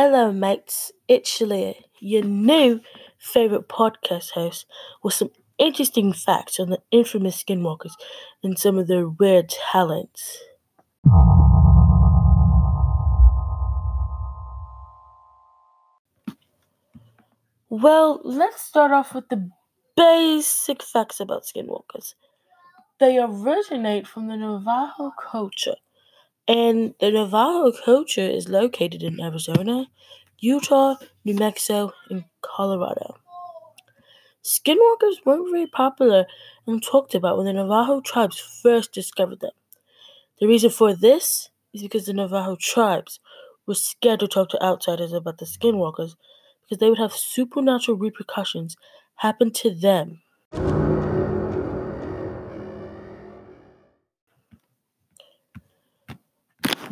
Hello, mates. It's Shalia, your new favorite podcast host, with some interesting facts on the infamous skinwalkers and some of their weird talents. Well, let's start off with the basic facts about skinwalkers. They originate from the Navajo culture, and the Navajo culture is located in Arizona, Utah, New Mexico, and Colorado. Skinwalkers weren't very popular and talked about when the Navajo tribes first discovered them. The reason for this is because the Navajo tribes were scared to talk to outsiders about the skinwalkers because they would have supernatural repercussions happen to them.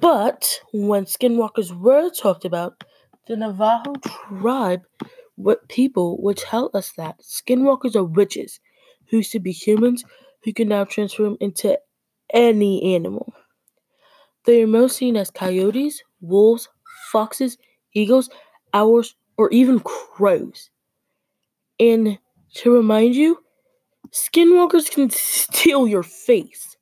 But when skinwalkers were talked about, the Navajo tribe people would tell us that skinwalkers are witches who used to be humans who can now transform into any animal. They are most seen as coyotes, wolves, foxes, eagles, owls, or even crows. And to remind you, skinwalkers can steal your face.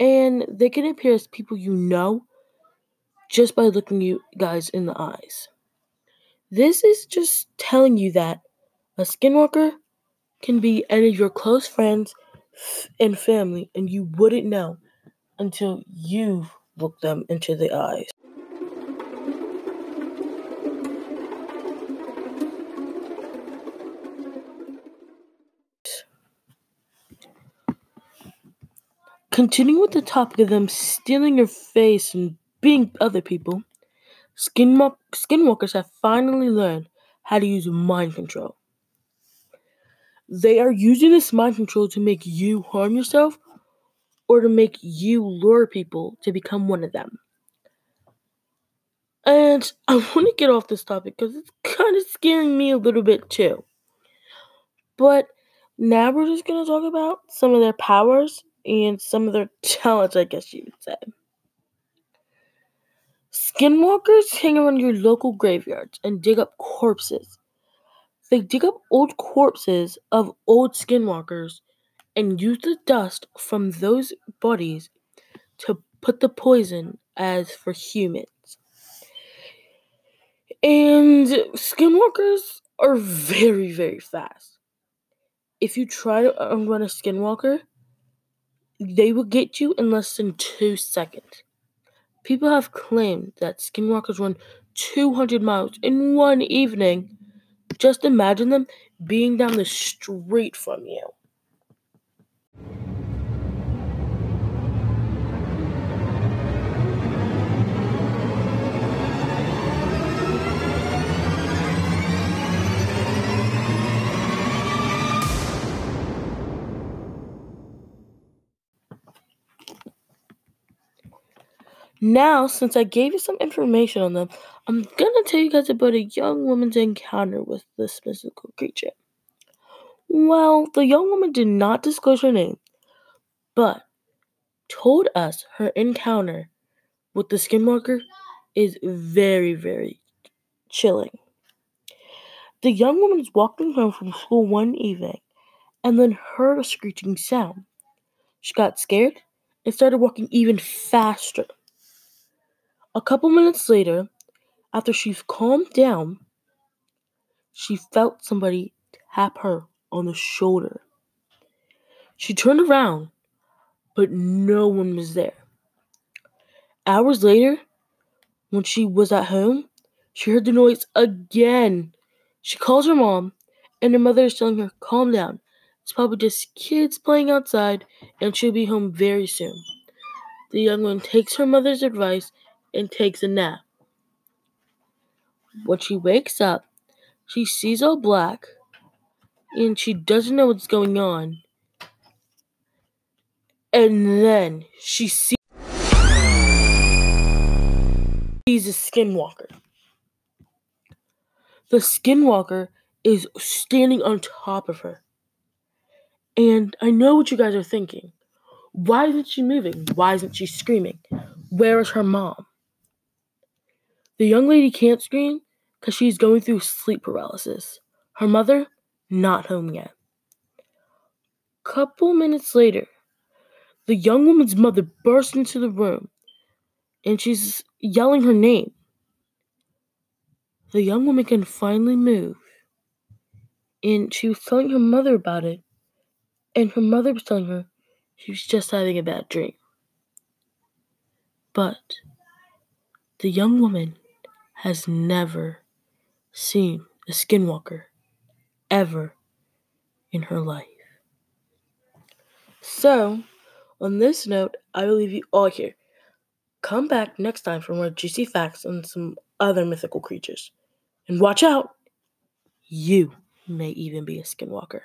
And they can appear as people you know just by looking you guys in the eyes. This is just telling you that a skinwalker can be any of your close friends and family, and you wouldn't know until you look them into the eyes. Continuing with the topic of them stealing your face and being other people, skinwalk- skinwalkers have finally learned how to use mind control. They are using this mind control to make you harm yourself or to make you lure people to become one of them. And I want to get off this topic because it's kind of scaring me a little bit too. But now we're just going to talk about some of their powers and some of their talents, I guess you would say. Skinwalkers hang around your local graveyards and dig up corpses. They dig up old corpses of old skinwalkers and use the dust from those bodies to put the poison as for humans. And skinwalkers are very, very fast. If you try to outrun a skinwalker, they will get you in less than two seconds. People have claimed that skinwalkers run 200 miles in one evening. Just imagine them being down the street from you. Now, since I gave you some information on them, I'm gonna tell you guys about a young woman's encounter with this mystical creature. Well, the young woman did not disclose her name, but told us her encounter with the skin skinwalker is very, very chilling. The young woman was walking home from school one evening and then heard a screeching sound. She got scared and started walking even faster. A couple minutes later, after she's calmed down, she felt somebody tap her on the shoulder. She turned around, but no one was there. Hours later, when she was at home, she heard the noise again. She calls her mom, and her mother is telling her, Calm down. It's probably just kids playing outside, and she'll be home very soon. The young one takes her mother's advice and takes a nap. When she wakes up, she sees all black and she doesn't know what's going on. And then she sees a skinwalker. The skinwalker is standing on top of her. And I know what you guys are thinking. Why isn't she moving? Why isn't she screaming? Where is her mom? The young lady can't scream because she's going through sleep paralysis. Her mother, not home yet. Couple minutes later, the young woman's mother bursts into the room and she's yelling her name. The young woman can finally move. And she was telling her mother about it. And her mother was telling her she was just having a bad dream. But the young woman has never seen a skinwalker ever in her life. So, on this note, I will leave you all here. Come back next time for more juicy facts on some other mythical creatures. And watch out! You may even be a skinwalker.